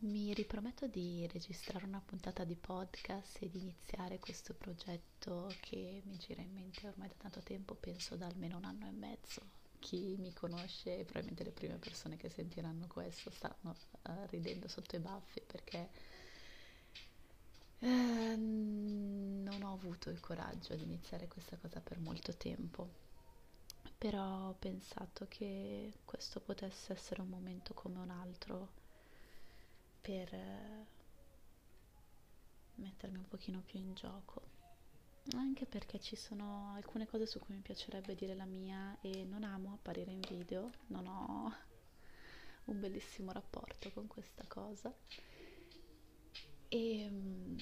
Mi riprometto di registrare una puntata di podcast e di iniziare questo progetto che mi gira in mente ormai da tanto tempo, penso da almeno un anno e mezzo. Chi mi conosce, probabilmente le prime persone che sentiranno questo, stanno uh, ridendo sotto i baffi perché uh, non ho avuto il coraggio di iniziare questa cosa per molto tempo però ho pensato che questo potesse essere un momento come un altro per eh, mettermi un pochino più in gioco. Anche perché ci sono alcune cose su cui mi piacerebbe dire la mia e non amo apparire in video, non ho un bellissimo rapporto con questa cosa. E mm,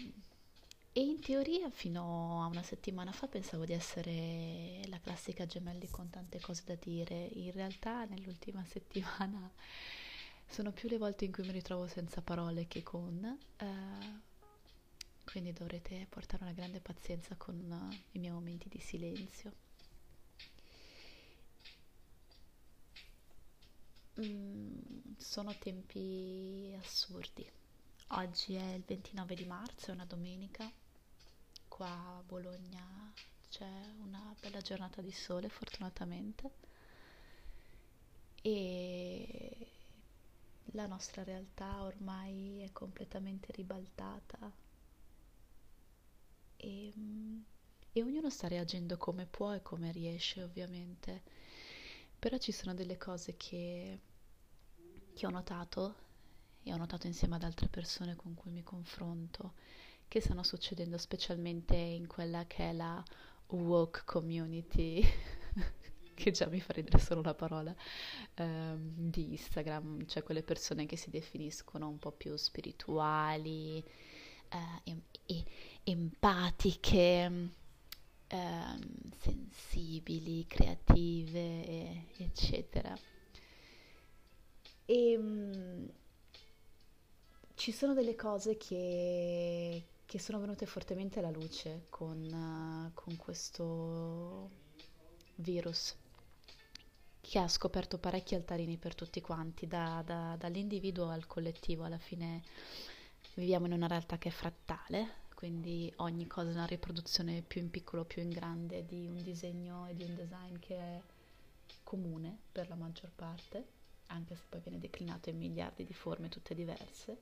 e in teoria fino a una settimana fa pensavo di essere la classica gemelli con tante cose da dire. In realtà nell'ultima settimana sono più le volte in cui mi ritrovo senza parole che con. Eh, quindi dovrete portare una grande pazienza con uh, i miei momenti di silenzio. Mm, sono tempi assurdi. Oggi è il 29 di marzo, è una domenica qua a Bologna c'è una bella giornata di sole fortunatamente e la nostra realtà ormai è completamente ribaltata. E, e ognuno sta reagendo come può e come riesce ovviamente. Però ci sono delle cose che, che ho notato e ho notato insieme ad altre persone con cui mi confronto che stanno succedendo specialmente in quella che è la woke community che già mi fa ridere solo la parola um, di Instagram, cioè quelle persone che si definiscono un po' più spirituali, uh, em- e- empatiche, um, sensibili, creative, eccetera. E um, ci sono delle cose che, che sono venute fortemente alla luce con, uh, con questo virus che ha scoperto parecchi altarini per tutti quanti, da, da, dall'individuo al collettivo. Alla fine viviamo in una realtà che è frattale, quindi ogni cosa è una riproduzione più in piccolo, più in grande di un disegno e di un design che è comune per la maggior parte, anche se poi viene declinato in miliardi di forme tutte diverse.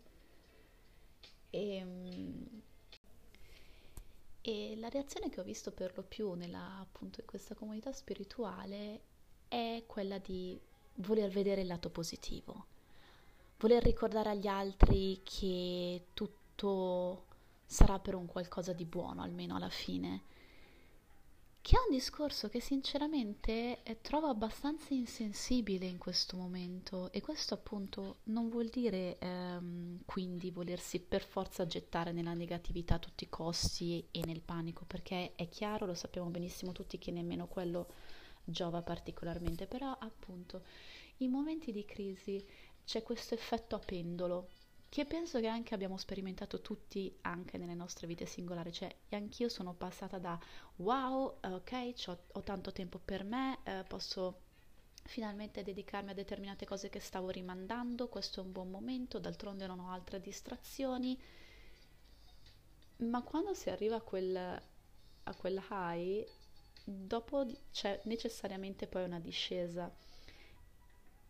E, ehm, e la reazione che ho visto per lo più nella, appunto, in questa comunità spirituale è quella di voler vedere il lato positivo, voler ricordare agli altri che tutto sarà per un qualcosa di buono, almeno alla fine. Che è un discorso che sinceramente eh, trovo abbastanza insensibile in questo momento e questo appunto non vuol dire ehm, quindi volersi per forza gettare nella negatività a tutti i costi e nel panico perché è chiaro, lo sappiamo benissimo tutti che nemmeno quello giova particolarmente, però appunto in momenti di crisi c'è questo effetto a pendolo che penso che anche abbiamo sperimentato tutti anche nelle nostre vite singolari, cioè anch'io sono passata da wow, ok, ho tanto tempo per me, eh, posso finalmente dedicarmi a determinate cose che stavo rimandando, questo è un buon momento, d'altronde non ho altre distrazioni, ma quando si arriva a quel, a quel high, dopo c'è necessariamente poi una discesa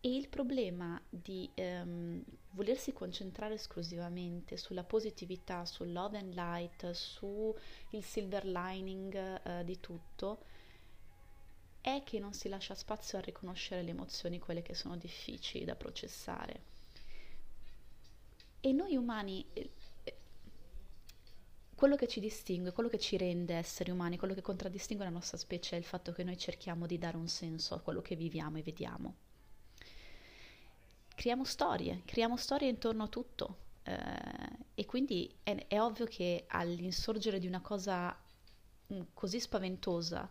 e il problema di ehm, volersi concentrare esclusivamente sulla positività, sul love and light, sul silver lining eh, di tutto, è che non si lascia spazio a riconoscere le emozioni, quelle che sono difficili da processare. E noi umani, eh, quello che ci distingue, quello che ci rende esseri umani, quello che contraddistingue la nostra specie è il fatto che noi cerchiamo di dare un senso a quello che viviamo e vediamo. Creiamo storie, creiamo storie intorno a tutto eh, e quindi è, è, ovvio che all'insorgere di una cosa mm, così spaventosa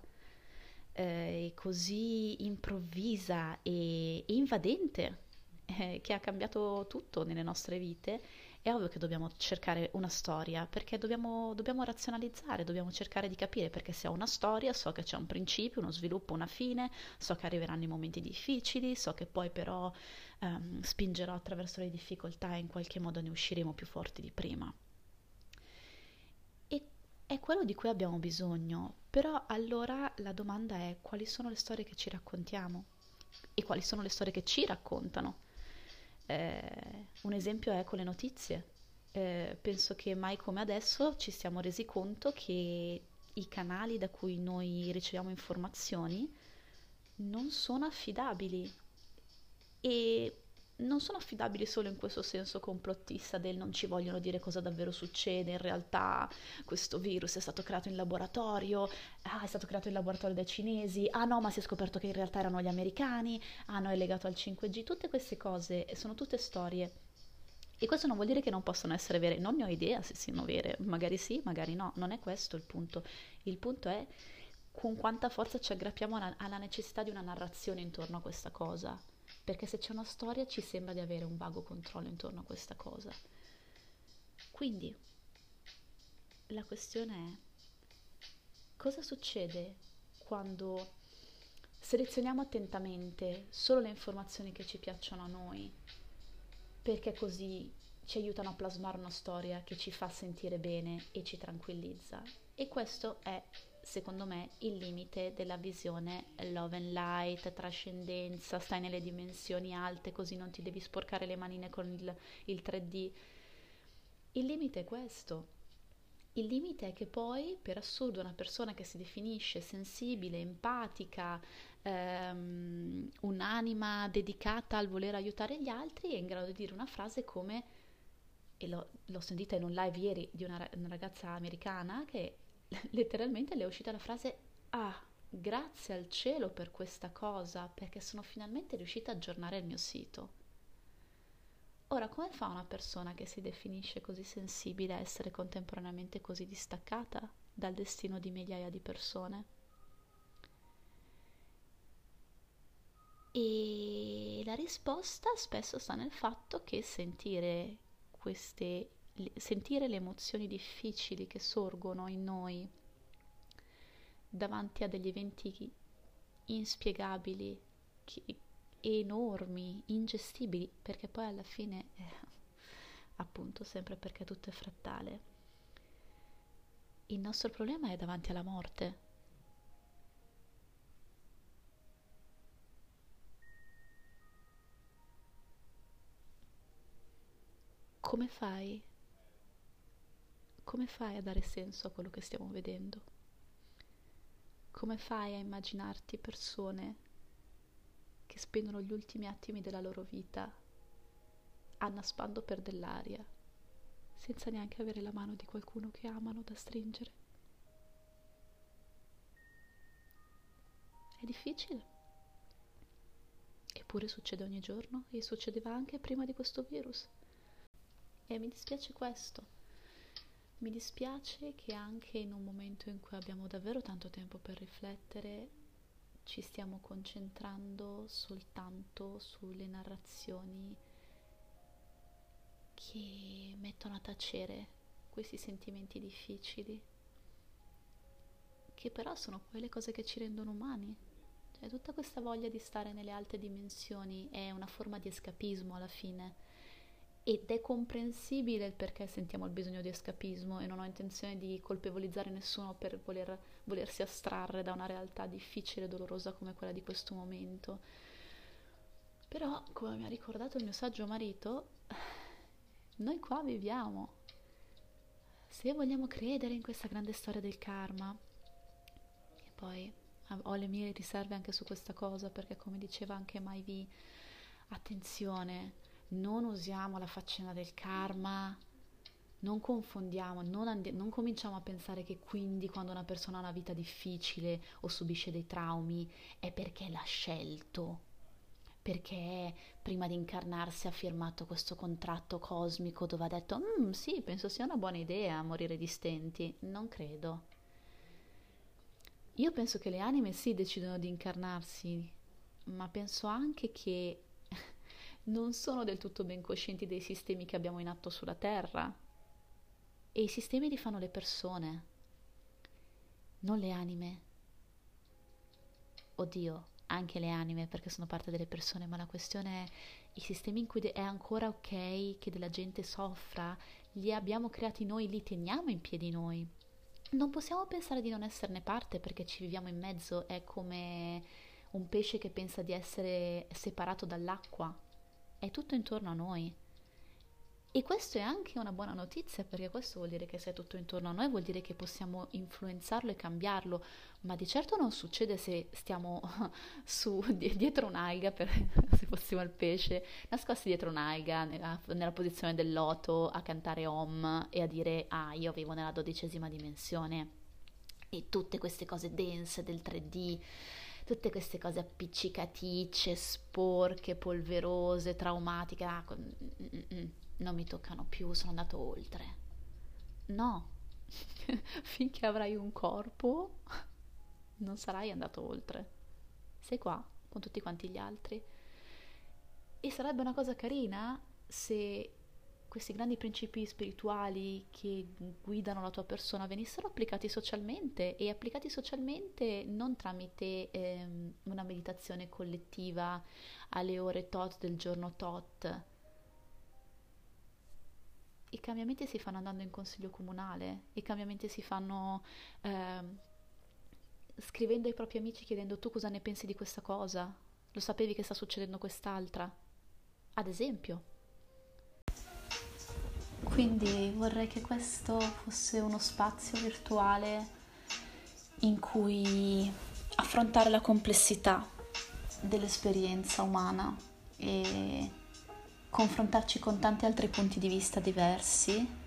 eh, così improvvisa e, e invadente eh, che ha cambiato tutto nelle nostre vite, È ovvio che dobbiamo cercare una storia, perché dobbiamo, dobbiamo razionalizzare, dobbiamo cercare di capire, perché se ho una storia so che c'è un principio, uno sviluppo, una fine, so che arriveranno i momenti difficili, so che poi però um, spingerò attraverso le difficoltà e in qualche modo ne usciremo più forti di prima. E è quello di cui abbiamo bisogno, però allora la domanda è quali sono le storie che ci raccontiamo e quali sono le storie che ci raccontano. Eh, un esempio è con le notizie. Eh, penso che mai come adesso ci siamo resi conto che i canali da cui noi riceviamo informazioni non sono affidabili e non sono affidabili solo in questo senso complottista del non ci vogliono dire cosa davvero succede, in realtà questo virus è stato creato in laboratorio, ah, è stato creato in laboratorio dai cinesi, ah no, ma si è scoperto che in realtà erano gli americani, ah no, è legato al 5G, tutte queste cose sono tutte storie. E questo non vuol dire che non possono essere vere, non ne ho idea se siano vere, magari sì, magari no, non è questo il punto. Il punto è con quanta forza ci aggrappiamo alla necessità di una narrazione intorno a questa cosa perché se c'è una storia ci sembra di avere un vago controllo intorno a questa cosa. Quindi la questione è cosa succede quando selezioniamo attentamente solo le informazioni che ci piacciono a noi, perché così ci aiutano a plasmare una storia che ci fa sentire bene e ci tranquillizza. E questo è secondo me il limite della visione love and light, trascendenza, stai nelle dimensioni alte così non ti devi sporcare le manine con il, il 3D. Il limite è questo. Il limite è che poi, per assurdo, una persona che si definisce sensibile, empatica, ehm, un'anima dedicata al voler aiutare gli altri, è in grado di dire una frase come, e l'ho, l'ho sentita in un live ieri di una, una ragazza americana che letteralmente le è uscita la frase ah, grazie al cielo per questa cosa, perché sono finalmente riuscita a aggiornare il mio sito. Ora, come fa una persona che si definisce così sensibile a essere contemporaneamente così distaccata dal destino di migliaia di persone? E la risposta spesso sta nel fatto che sentire queste sentire le emozioni difficili che sorgono in noi davanti a degli eventi inspiegabili, enormi, ingestibili, perché poi alla fine, eh, appunto, sempre perché tutto è frattale, il nostro problema è davanti alla morte. Come fai come fai a dare senso a quello che stiamo vedendo? Come fai a immaginarti persone che spendono gli ultimi attimi della loro vita annaspando per dell'aria, senza neanche avere la mano di qualcuno che amano da stringere? È difficile. Eppure succede ogni giorno e succedeva anche prima di questo virus. E mi dispiace questo mi dispiace che anche in un momento in cui abbiamo davvero tanto tempo per riflettere ci stiamo concentrando soltanto sulle narrazioni che mettono a tacere questi sentimenti difficili, che però sono poi le cose che ci rendono umani. Cioè, tutta questa voglia di stare nelle alte dimensioni è una forma di escapismo alla fine ed è comprensibile il perché sentiamo il bisogno di escapismo e non ho intenzione di colpevolizzare nessuno per voler, volersi astrarre da una realtà difficile e dolorosa come quella di questo momento. Però, come mi ha ricordato il mio saggio marito, noi qua viviamo. Se vogliamo credere in questa grande storia del karma, e poi ho le mie riserve anche su questa cosa, perché come diceva anche Mai V, attenzione, non usiamo la faccenda del karma, non confondiamo, non, and- non, cominciamo a pensare che quindi quando una persona ha una vita difficile o subisce dei traumi è perché l'ha scelto, perché prima di incarnarsi ha firmato questo contratto cosmico dove ha detto mm, sì, penso sia una buona idea morire di stenti. Non credo. Io penso che le anime sì decidono di incarnarsi, ma penso anche che non sono del tutto ben coscienti dei sistemi che abbiamo in atto sulla Terra. E i sistemi li fanno le persone, non le anime. Oddio, anche le anime perché sono parte delle persone, ma la questione è i sistemi in cui è ancora ok che della gente soffra, li abbiamo creati noi, li teniamo in piedi noi. Non possiamo pensare di non esserne parte perché ci viviamo in mezzo, è come un pesce che pensa di essere separato dall'acqua, è tutto intorno a noi. E questo è anche una buona notizia perché questo vuol dire che se è tutto intorno a noi vuol dire che possiamo influenzarlo e cambiarlo, ma di certo non succede se stiamo su, dietro un'alga, per, se fossimo il pesce, nascosti dietro un'alga nella, nella posizione del loto a cantare Om e a dire ah io vivo nella dodicesima dimensione e tutte queste cose dense del 3D tutte queste cose appiccicaticce, sporche, polverose, traumatiche, ah, mm, mm, mm non mi toccano più, sono andato oltre. No, finché avrai un corpo non sarai andato oltre. Sei qua con tutti quanti gli altri. E sarebbe una cosa carina se questi grandi principi spirituali che guidano la tua persona venissero applicati socialmente e applicati socialmente non tramite ehm, una meditazione collettiva alle ore tot del giorno tot, i cambiamenti si fanno andando in consiglio comunale, i cambiamenti si fanno eh, scrivendo ai propri amici chiedendo tu cosa ne pensi di questa cosa, lo sapevi che sta succedendo quest'altra, ad esempio. Quindi vorrei che questo fosse uno spazio virtuale in cui affrontare la complessità dell'esperienza umana e confrontarci con tanti altri punti di vista diversi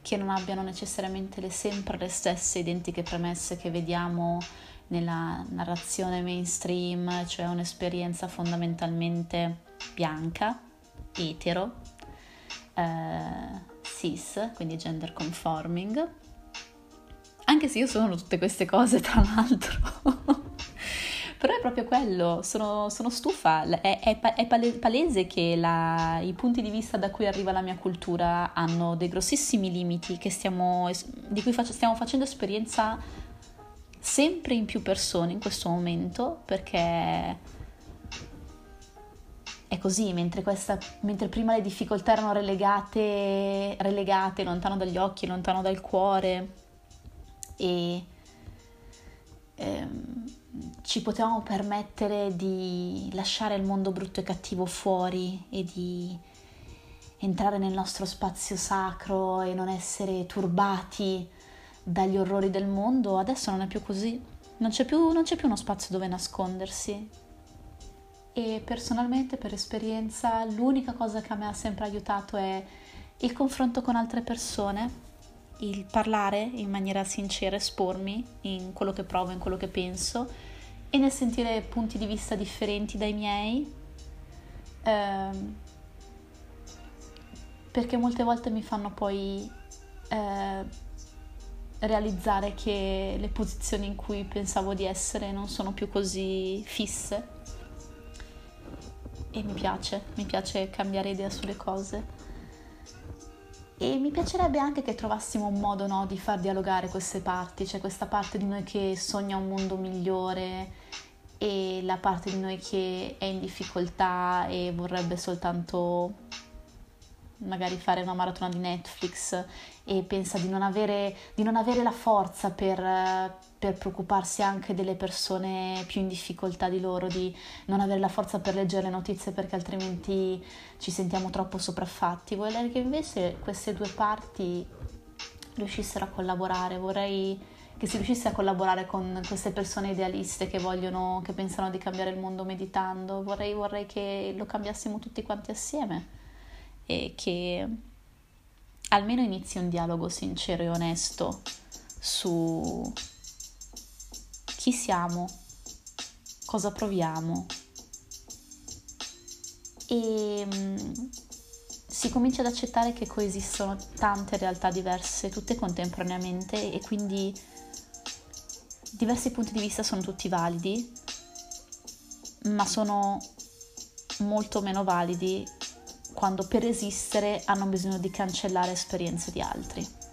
che non abbiano necessariamente le sempre le stesse identiche premesse che vediamo nella narrazione mainstream, cioè un'esperienza fondamentalmente bianca, etero, eh, cis, quindi gender conforming. Anche se io sono tutte queste cose, tra l'altro. Però è proprio quello, sono, sono stufa, è, è, è, palese che la, i punti di vista da cui arriva la mia cultura hanno dei grossissimi limiti stiamo, di cui faccio, stiamo facendo esperienza sempre in più persone in questo momento perché è così, mentre, questa, mentre prima le difficoltà erano relegate, relegate lontano dagli occhi, lontano dal cuore e ehm, ci potevamo permettere di lasciare il mondo brutto e cattivo fuori e di entrare nel nostro spazio sacro e non essere turbati dagli orrori del mondo, adesso non è più così, non c'è più, non c'è più uno spazio dove nascondersi. E personalmente, per esperienza, l'unica cosa che a me ha sempre aiutato è il confronto con altre persone il parlare in maniera sincera, espormi in quello che provo, in quello che penso e nel sentire punti di vista differenti dai miei, ehm, perché molte volte mi fanno poi eh, realizzare che le posizioni in cui pensavo di essere non sono più così fisse e mi piace, mi piace cambiare idea sulle cose. E mi piacerebbe anche che trovassimo un modo no, di far dialogare queste parti, cioè questa parte di noi che sogna un mondo migliore e la parte di noi che è in difficoltà e vorrebbe soltanto magari fare una maratona di Netflix e pensa di non avere, di non avere la forza per, per, preoccuparsi anche delle persone più in difficoltà di loro, di non avere la forza per leggere le notizie perché altrimenti ci sentiamo troppo sopraffatti. Vorrei che invece queste due parti riuscissero a collaborare, vorrei che si riuscisse a collaborare con queste persone idealiste che vogliono, che pensano di cambiare il mondo meditando, vorrei, vorrei che lo cambiassimo tutti quanti assieme e che almeno inizi un dialogo sincero e onesto su chi siamo, cosa proviamo e mm, si comincia ad accettare che coesistono tante realtà diverse, tutte contemporaneamente e quindi diversi punti di vista sono tutti validi, ma sono molto meno validi quando per esistere hanno bisogno di cancellare esperienze di altri.